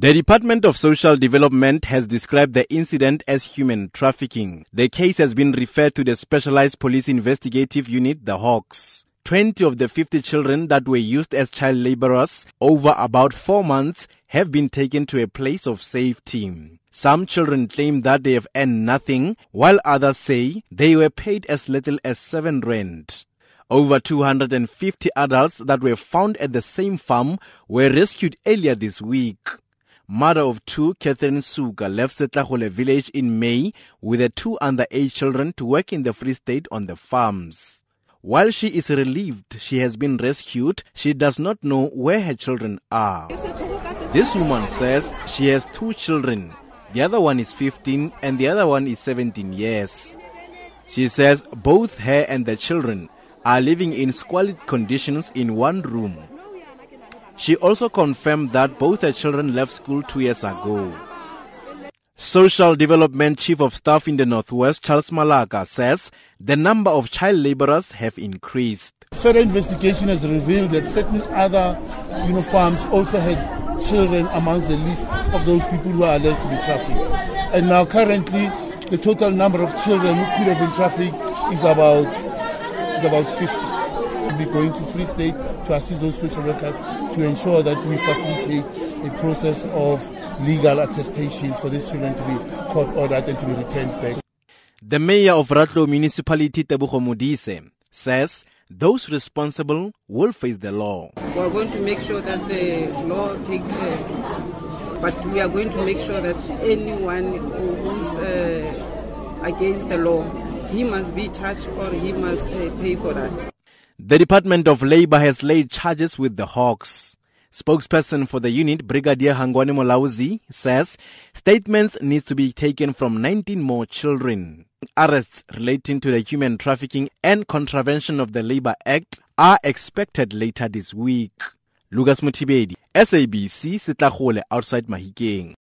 The Department of Social Development has described the incident as human trafficking. The case has been referred to the Specialized Police Investigative Unit, the Hawks. 20 of the 50 children that were used as child laborers over about four months have been taken to a place of safety. Some children claim that they have earned nothing, while others say they were paid as little as 7 rand. Over 250 adults that were found at the same farm were rescued earlier this week. Mother of two, Catherine Suga, left Setlagole village in May with the two underage children to work in the Free State on the farms. While she is relieved she has been rescued, she does not know where her children are. This woman says she has two children. The other one is 15 and the other one is 17 years. She says both her and the children are living in squalid conditions in one room. She also confirmed that both her children left school two years ago. Social Development Chief of Staff in the Northwest, Charles Malaka, says the number of child laborers have increased. Further investigation has revealed that certain other you know, farms also had children amongst the list of those people who are alleged to be trafficked. And now currently the total number of children who could have been trafficked is about is about 50 be going to Free State to assist those social workers to ensure that we facilitate a process of legal attestations for these children to be court ordered and to be returned back. The mayor of Ratlou Municipality, Tebogo Modise, says those responsible will face the law. We are going to make sure that the law take care, but we are going to make sure that anyone who's uh, against the law, he must be charged or he must uh, pay for that. The Department of Labor has laid charges with the Hawks. Spokesperson for the unit, Brigadier Hangwani Mulaudzi, says statements need to be taken from 19 more children. Arrests relating to the human trafficking and contravention of the Labor Act are expected later this week. Lucas Mothibedi, SABC, Setlagole, outside Mahikeng.